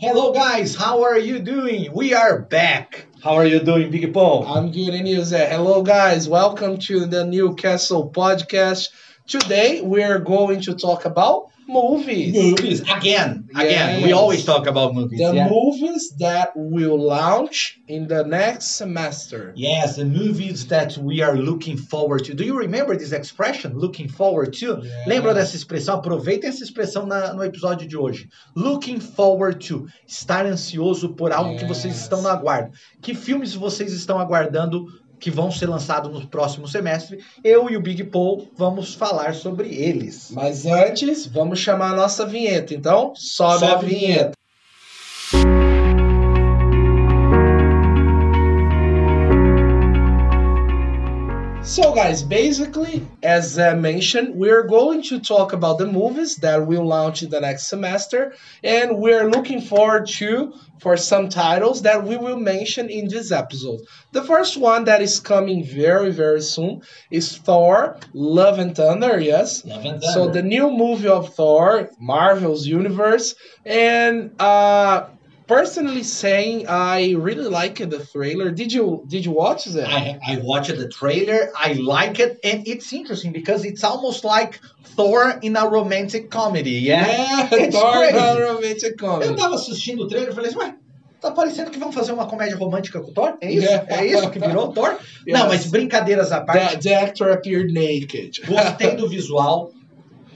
Hello, guys. How are you doing? We are back. How are you doing, Big Paul? I'm good and you there. Hello guys, welcome to the Newcastle podcast. Today we're going to talk about movies. movies again. Again, we Yes. always talk about movies. The yeah. movies that will launch in the next semester. Yes, the movies that we are looking forward to. Do you remember this expression, looking forward to? Yeah. Lembra dessa expressão? Aproveitem essa expressão na- no episódio de hoje. Looking forward to. Estar ansioso por algo que vocês Yes. estão no aguardo. Que filmes vocês estão aguardando que vão ser lançados no próximo semestre? Eu e o Big Paul vamos falar sobre eles. Mas antes, vamos chamar a nossa vinheta. Então, sobe, a Sobe a vinheta. So, guys, basically, as I mentioned, we're going to talk about the movies that will launch in the next semester, and we're looking forward to for some titles that we will mention in this episode. The first one that is coming very, very soon is Thor: Love and Thunder. Yes. So the new movie of Thor, Marvel's universe, and uh, personally saying, I really like the trailer. Did you did you watch that? I, I watched the trailer. I like it, and it's interesting because it's almost like Thor in a romantic comedy. Yeah, It's Thor crazy. not romantic Eu comedy. tava assistindo o trailer e falei assim, ué, tá parecendo que vão fazer uma comédia romântica com o Thor? É isso? Yeah. É isso que virou Thor? Yes. Não, mas brincadeiras à parte, The, the actor appeared naked. gostei do visual.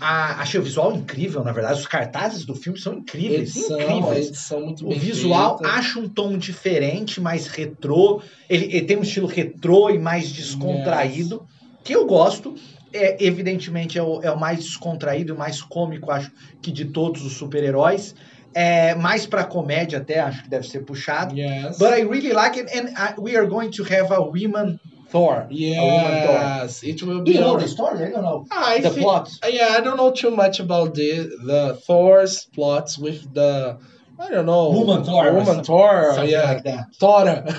Ah, achei o visual incrível, na verdade. Os cartazes do filme são incríveis. Edição, incríveis. edição muito O visual feita. acha um tom diferente, mais retrô. Ele, ele tem um estilo retrô e mais descontraído, que eu gosto. É, evidentemente é o, é o mais descontraído e mais cômico, acho, que de todos os super-heróis. É, mais pra comédia até, acho que deve ser puxado. Yes. But I really like it, and I, we are going to have a woman Thor. Yes, it will Do be. you know the story? I don't know. I the think, plot. Yeah, I don't know too much about the the Thor's plots with the I don't know Woman Thor or woman Thor, Something yeah, like that. Thora.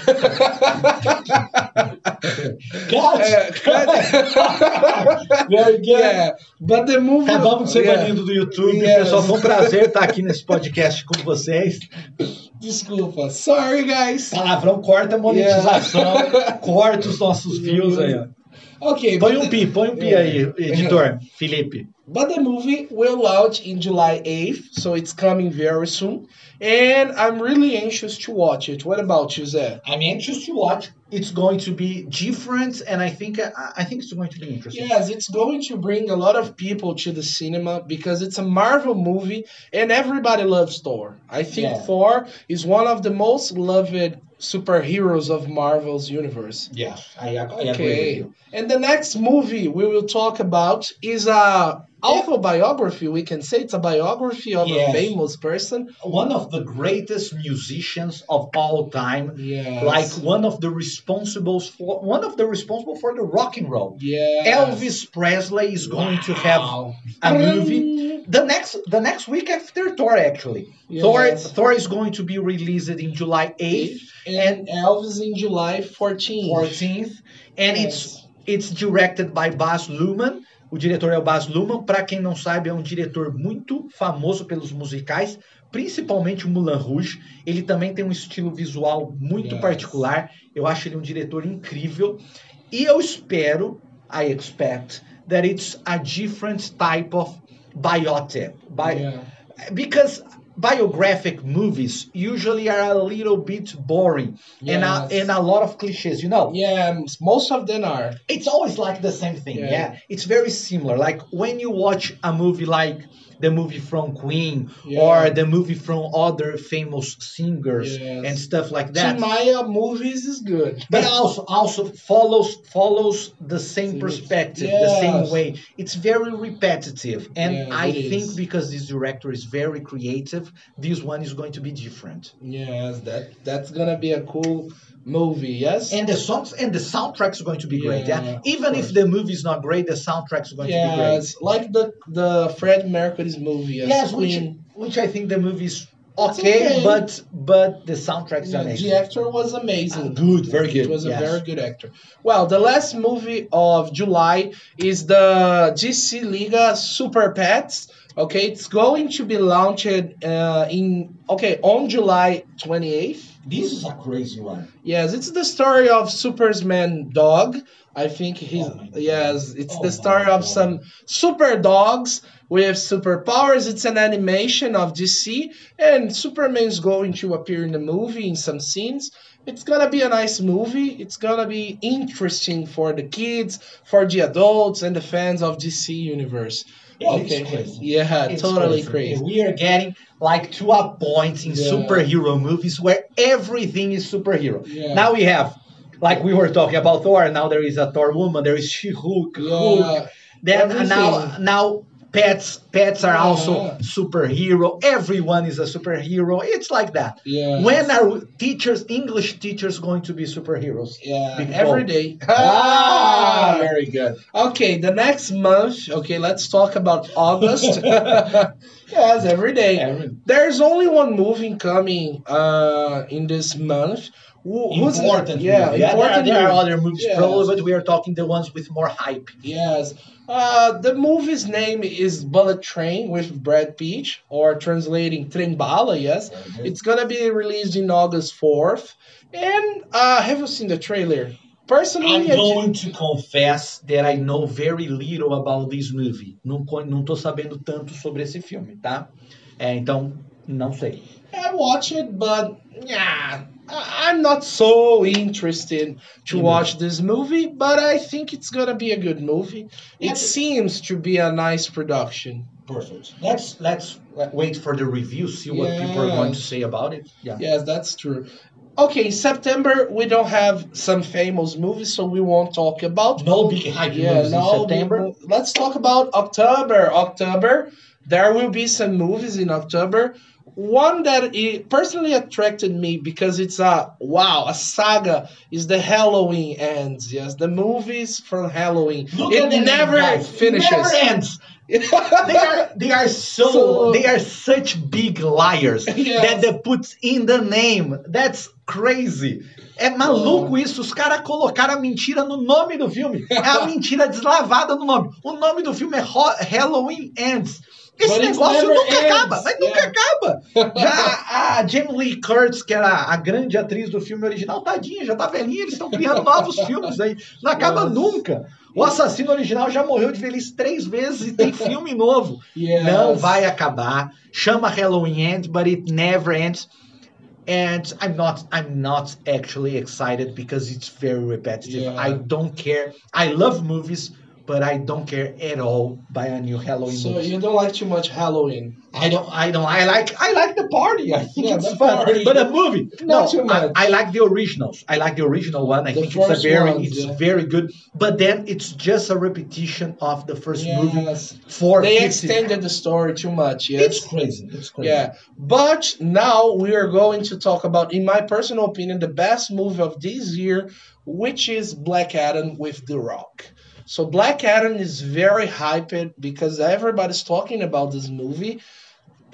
Very good. yeah, but the movie. Acabamos de ser yeah. banido do YouTube. Yes. Pessoal, foi um prazer estar aqui nesse podcast com vocês. Desculpa, sorry guys. Palavrão corta a monetização, corta os nossos views aí. ó. Okay, Põe um pi, põe um pi Yeah. aí, editor, Felipe. But the movie will launch in July 8th, so it's coming very soon. And I'm really anxious to watch it. What about you, Zé? I'm anxious to watch. It's going to be different, and I think I I think it's going to be interesting. Yes, it's going to bring a lot of people to the cinema because it's a Marvel movie and everybody loves Thor. I think Yeah. Thor is one of the most loved superheroes of Marvel's universe. Yeah, I, I Okay. And the next movie we will talk about is a autobiography. We can say it's a biography of Yes. a famous person. One of the greatest musicians of all time, Yes. like one of the responsible for one of the responsible for the rock and roll. yeah. Elvis Presley is going to have a movie the next the next week after Thor actually. Thor Yes. Thor is going to be released in July 8th, and Elvis in July 14th. 14th, and it's it's directed by Baz Luhrmann. O diretor é o Baz Luhrmann. Para quem não sabe, é um diretor muito famoso pelos musicais, principalmente o Moulin Rouge. Ele também tem um estilo visual muito Yes. particular. Eu acho ele um diretor incrível. E eu espero, I expect, that it's a different type of biopic. Bi- Yeah. because biographic movies usually are a little bit boring and, a, and a lot of cliches you know Yeah, most of them are. it's always like the same thing yeah. Yeah. it's very similar like when you watch a movie like the movie from queen Yeah. or the movie from other famous singers Yes. and stuff like that Maia uh, movies is good. but also also follows follows the same perspective the same way it's very repetitive and i think because this director is very creative this one is going to be different Yes, that that's gonna be a cool movie. Yes. and the songs and the soundtrack is going to be great yeah, Yeah, even if the movie is not great the soundtrack is going to be great yes, like the the Fred Mercury's movie. Yes, yes which, which i think the movie is okay, okay. but but the soundtrack is Yeah, amazing the actor was amazing. Ah, good, very good, It was a very good actor. Well, the last movie of July is the DC Liga Super Pets. Okay, it's going to be launched uh, in okay on July 28th. This is a crazy one. Yes, it's the story of Superman dog. I think he's Oh yes, it's Oh the story of some super dogs with superpowers. It's an animation of DC, and Superman's going to appear in the movie in some scenes. It's gonna be a nice movie. It's gonna be interesting for the kids, for the adults, and the fans of DC universe. It's crazy. Yeah, It's totally crazy. We are getting like to a point in Yeah. superhero movies where everything is superhero. Yeah. Now we have, like we were talking about Thor. And now there is a Thor woman. There is She-Hulk. Hulk. Yeah, Then everything. now now pets pets are Yeah. also superhero. Everyone is a superhero. It's like that. yeah. When are teachers, English teachers, going to be superheroes? Yeah, Big every Paul. Ah, very good. Okay, the next month. Okay, let's talk about August. yes, every day. Every- There's only one movie coming uh, in this month. Who, who's important. Yeah, movie. there, important. there are movie. other movies, Yes. probably, but we are talking the ones with more hype. Yes. Uh, the movie's name is Bullet Train with Brad Pitt, or translating Trem Bala, yes. It's gonna be released in August 4th. And uh, have you seen the trailer? Personally, I'm going to confess that I know very little about this movie. Não, não tô sabendo tanto sobre esse filme, tá? É, então, não sei. I watch it, but yeah, I'm not so interested to Mhm. watch this movie. But I think it's gonna be a good movie. It Yeah. seems to be a nice production. Perfect. Let's let's wait for the review, see what people are going to say about it. Yeah. Yes, that's true. Okay, September we don't have some famous movies, so we won't talk about. No big hype Yeah, movies in no. September. we- Let's talk about October. October, there will be some movies in October. One that personally attracted me because it's a wow, a saga is the Halloween ends. Yes, the movies from Halloween. Look it name, never guys. finishes. It never ends. They are they are so, So- they are such big liars Yes. that they put in the name. That's crazy. É maluco isso. Os caras colocaram a mentira no nome do filme. É a mentira deslavada no nome. O nome do filme é Halloween Ends. Esse But it negócio nunca ends. acaba, mas nunca Yeah. acaba. Já a Jamie Lee Curtis, que era a grande atriz do filme original, tadinha, já tá velhinha, eles estão criando novos filmes aí. Não acaba Yes. nunca. O assassino original já morreu de velhice três vezes e tem filme novo. Yes. Não vai acabar. Chama Halloween Ends, but it never ends. And I'm not I'm not actually excited because it's very repetitive. Yeah. I don't care. I love movies, but I don't care at all by a new Halloween So movie. you don't like too much Halloween. I don't. I don't. I like. I like the party. I think Yeah, it's fun. party. But a movie, Not no. too much. I, I like the originals. I like the original one. I The think it's a very. ones, it's yeah. very good. But then it's just a repetition of the first movie. For They 50 extended the story too much. Yes. It's crazy. It's crazy. Yeah, but now we are going to talk about, in my personal opinion, the best movie of this year, which is Black Adam with The Rock. So Black Adam is very hyped because everybody's talking about this movie.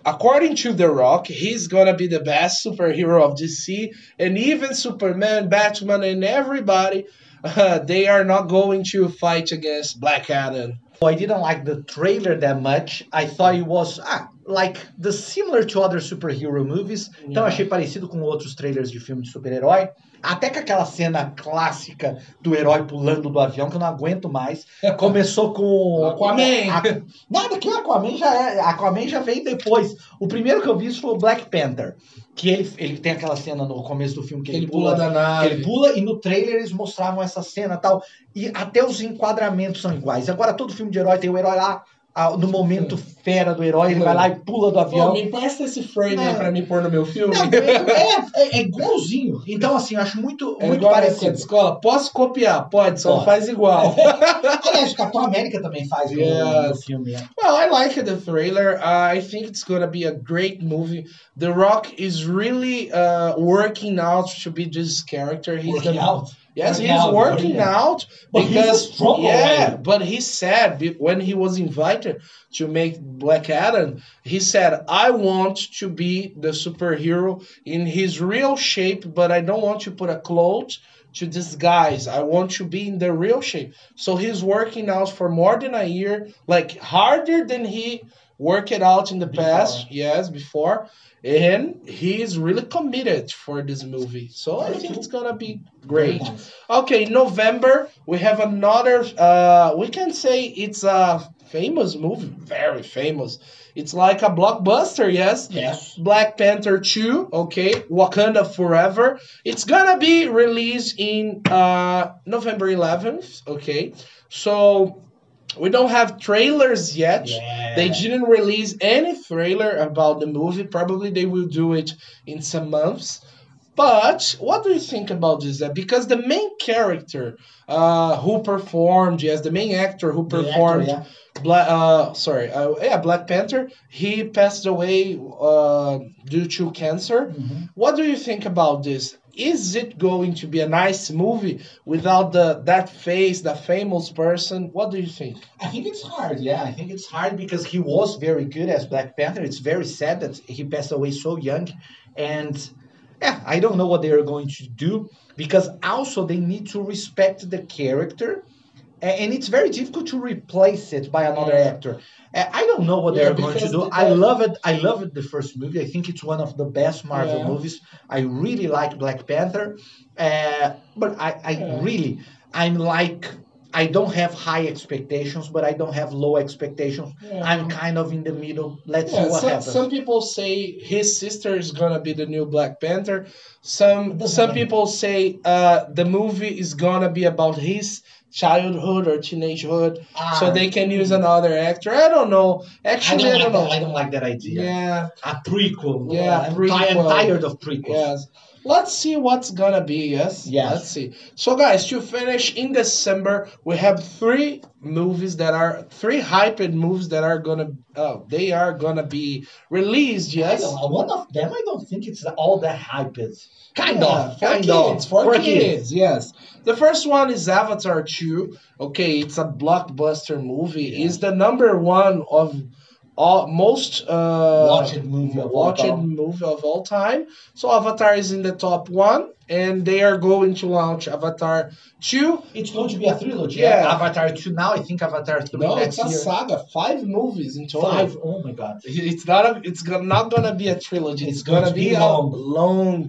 According to The Rock, he's gonna be the best superhero of DC, and even Superman, Batman, and everybody, uh, they are not going to fight against Black Adam. I didn't like the trailer that much. I thought it was ah, like the similar to other superhero movies. Então Yeah. achei parecido com outros trailers de filme de super-herói. Até com aquela cena clássica do herói pulando do avião, que eu não aguento mais. Começou com. Aquaman. A- Nada, que Aquaman já é. Aquaman já veio depois. O primeiro que eu vi foi o Black Panther. Que ele, ele tem aquela cena no começo do filme que ele, Ele pula da que nave. ele pula e no trailer eles mostravam essa cena e tal. E até os enquadramentos são iguais. Agora todo filme de herói tem o herói lá, ah, no momento fera do herói, ele vai lá e pula do Pô, avião. me presta esse frame aí Não. pra mim pôr no meu filme. Não, é, é, é igualzinho. Então, assim, eu acho muito, É muito parecido. de escola. Posso copiar? Pode, só não Pode. faz igual. Aliás, o Capitão América também faz no- Yes. no filme. né? well, I like the trailer. Uh, I think it's gonna be a great movie. The Rock is really uh, working out to be this character. He's Working the- out. Yes, he's out, working working out But because strong yeah. already. But he said when he was invited to make Black Adam, he said, "I want to be the superhero in his real shape, but I don't want to put a cloth to disguise. I want to be in the real shape." So he's working out for more than a year, like harder than he work it out in the Before. past, yes, before, and he's really committed for this movie. So I think it's gonna be great. Okay, November we have another. Uh, we can say it's a famous movie, very famous. It's like a blockbuster, yes. Yes. Black Panther 2, okay, Wakanda Forever. It's gonna be released in uh, November 11th, okay. So we don't have trailers yet. Yeah. They didn't release any trailer about the movie. Probably they will do it in some months. But what do you think about this? Because the main character uh, who performed, yes, the main actor who The actor, performed yeah. Black, uh, sorry, uh, yeah, Black Panther. He passed away uh, due to cancer. Mhm. What do you think about this? Is it going to be a nice movie without the that face, the famous person? What do you think? I think it's hard. Yeah, I think it's hard because he was very good as Black Panther. It's very sad that he passed away so young, and yeah, I don't know what they are going to do because also they need to respect the character, and it's very difficult to replace it by another Yeah. actor. I don't know what Yeah, they're going to do. the- I love it. I love it. The first movie. I think it's one of the best Marvel Yeah. movies. I really like Black Panther, uh, but I, I really, I'm like, I don't have high expectations, but I don't have low expectations. I'm kind of in the middle. Let's see what some, happens. some people say his sister is gonna be the new Black Panther. Some some people say uh, the movie is gonna be about his childhood or teenagehood, so Ah, they can use another actor. I don't know. I Actually, don't, I don't that. know. I don't like that idea. Yeah. A prequel. Yeah, I'm, prequel. I'm tired of prequels. Yes. Let's see what's gonna be, yes? Yeah. Let's see. So guys, to finish in December, we have three movies that are three hyped movies that are gonna oh they are gonna be released, yes. One of them, I don't think it's all that hype is. Kind Yeah, of. for Kind kids, of. for, kids, yes. The first one is Avatar 2. Okay, it's a blockbuster movie. Yeah. It's the number one of all most uh Watched movie of all watched time. movie of all time. So Avatar is in the top one, and they are going to launch Avatar 2. It's going to be a trilogy. Yeah. Avatar 2 now. I think Avatar 3 No, next it's a year. saga. Five movies in total. Five. Oh my god. It's not a, it's not gonna be a trilogy. It's, It's going gonna to be be, long. a long.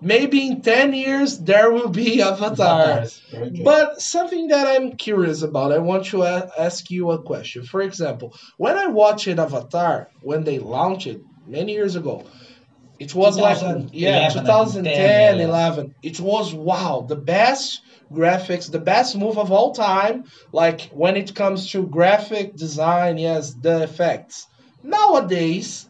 Maybe in ten years there will be Avatar. But something that I'm curious about, I want to ask you a question. For example, when I watched Avatar when they launched it many years ago, it was like yeah, 2010, yeah. 11. It was wow, the best graphics, the best move of all time. Like when it comes to graphic design, yes, the effects. Nowadays,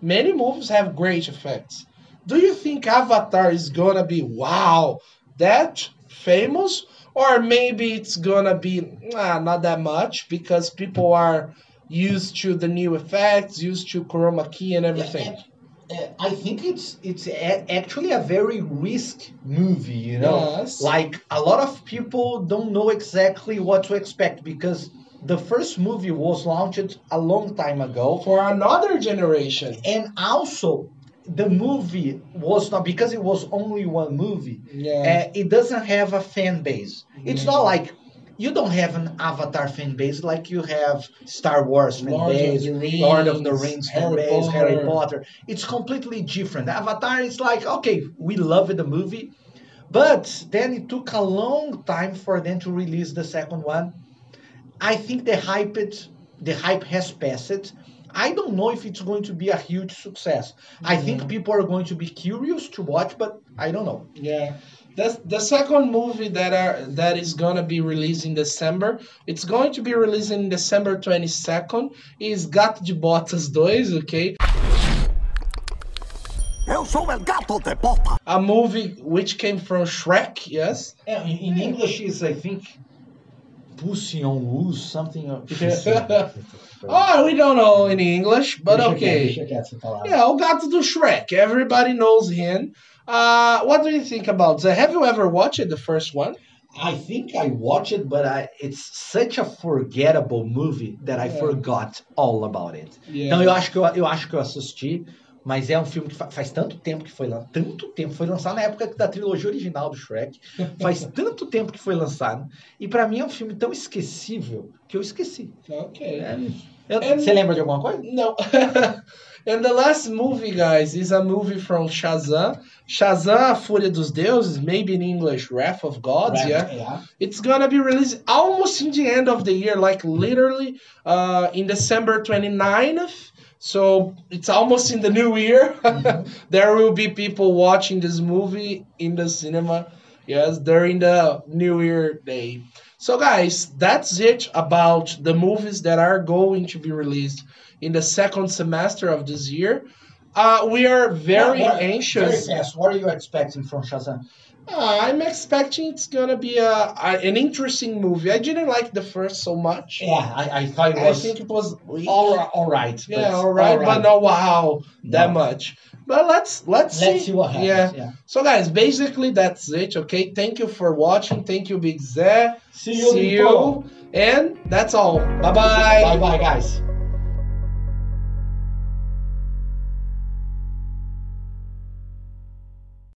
many movies have great effects. Do you think Avatar is gonna be wow, that famous? Or maybe it's gonna be nah, not that much because people are used to the new effects, used to chroma key and everything. I think it's it's a, actually a very risk movie, you know. Yes. Like a lot of people don't know exactly what to expect because the first movie was launched a long time ago, For another generation. and also the movie was not because it was only one movie. Yeah. Uh, it doesn't have a fan base. It's not like you don't have an Avatar fan base like you have Star Wars fan Lord of base, the Rings, Lord of the Rings fan Harry base, Harry Potter. Potter. It's completely different. Avatar is like okay, we love the movie, but then it took a long time for them to release the second one. I think the hype it, the hype has passed. I don't know if it's going to be a huge success. I think mm-hmm. people are going to be curious to watch, but I don't know. Yeah. That's the second movie that are that is gonna be released in December. It's going to be released in December 22nd. Is Gato de Botas 2, okay? Eu sou El Gato de Bota. A movie which came from Shrek, yes. Yeah, in, in English is I think Pussy on Loose, something. Oh, we don't know in English, but okay. Yeah, o gato do Shrek. Everybody knows him. Uh, what do you think about that? Have you ever watched the first one? I think I watched it, but I, it's such a forgettable movie that I Yeah. forgot all about it. Yeah. Então eu acho que eu, eu acho que eu assisti, mas é um filme que fa- faz tanto tempo que foi lançado, tanto tempo, foi lançado na época da trilogia original do Shrek. Faz tanto tempo que foi lançado. E pra mim é um filme tão esquecível que eu esqueci. Ok. É, Eu- And- Você lembra de alguma coisa? No. and the last movie, guys, is a movie from Shazam. Shazam, A Fúria dos Deuses, maybe in English, Wrath of Gods, yeah. Yeah. It's gonna be released almost in the end of the year, like literally uh, in December 29th. So it's almost in the new year. there will be people watching this movie in the cinema, yes, during the New Year day. So, guys, that's it about the movies that are going to be released in the second semester of this year. Uh, we are very What- what- anxious. Very fast. What are you expecting from Shazam? Uh, I'm expecting it's gonna be a, a an interesting movie. I didn't like the first so much. Yeah, I, I thought it I was think it was all, all right. yeah, but- all right, but not wow that No. much. But let's let's see. Let's see what happens. Yeah. Yeah. So guys, basically that's it. Okay, thank you for watching. Thank you, Big Zé. See you. See you. And that's all. Bye bye. Bye bye, guys.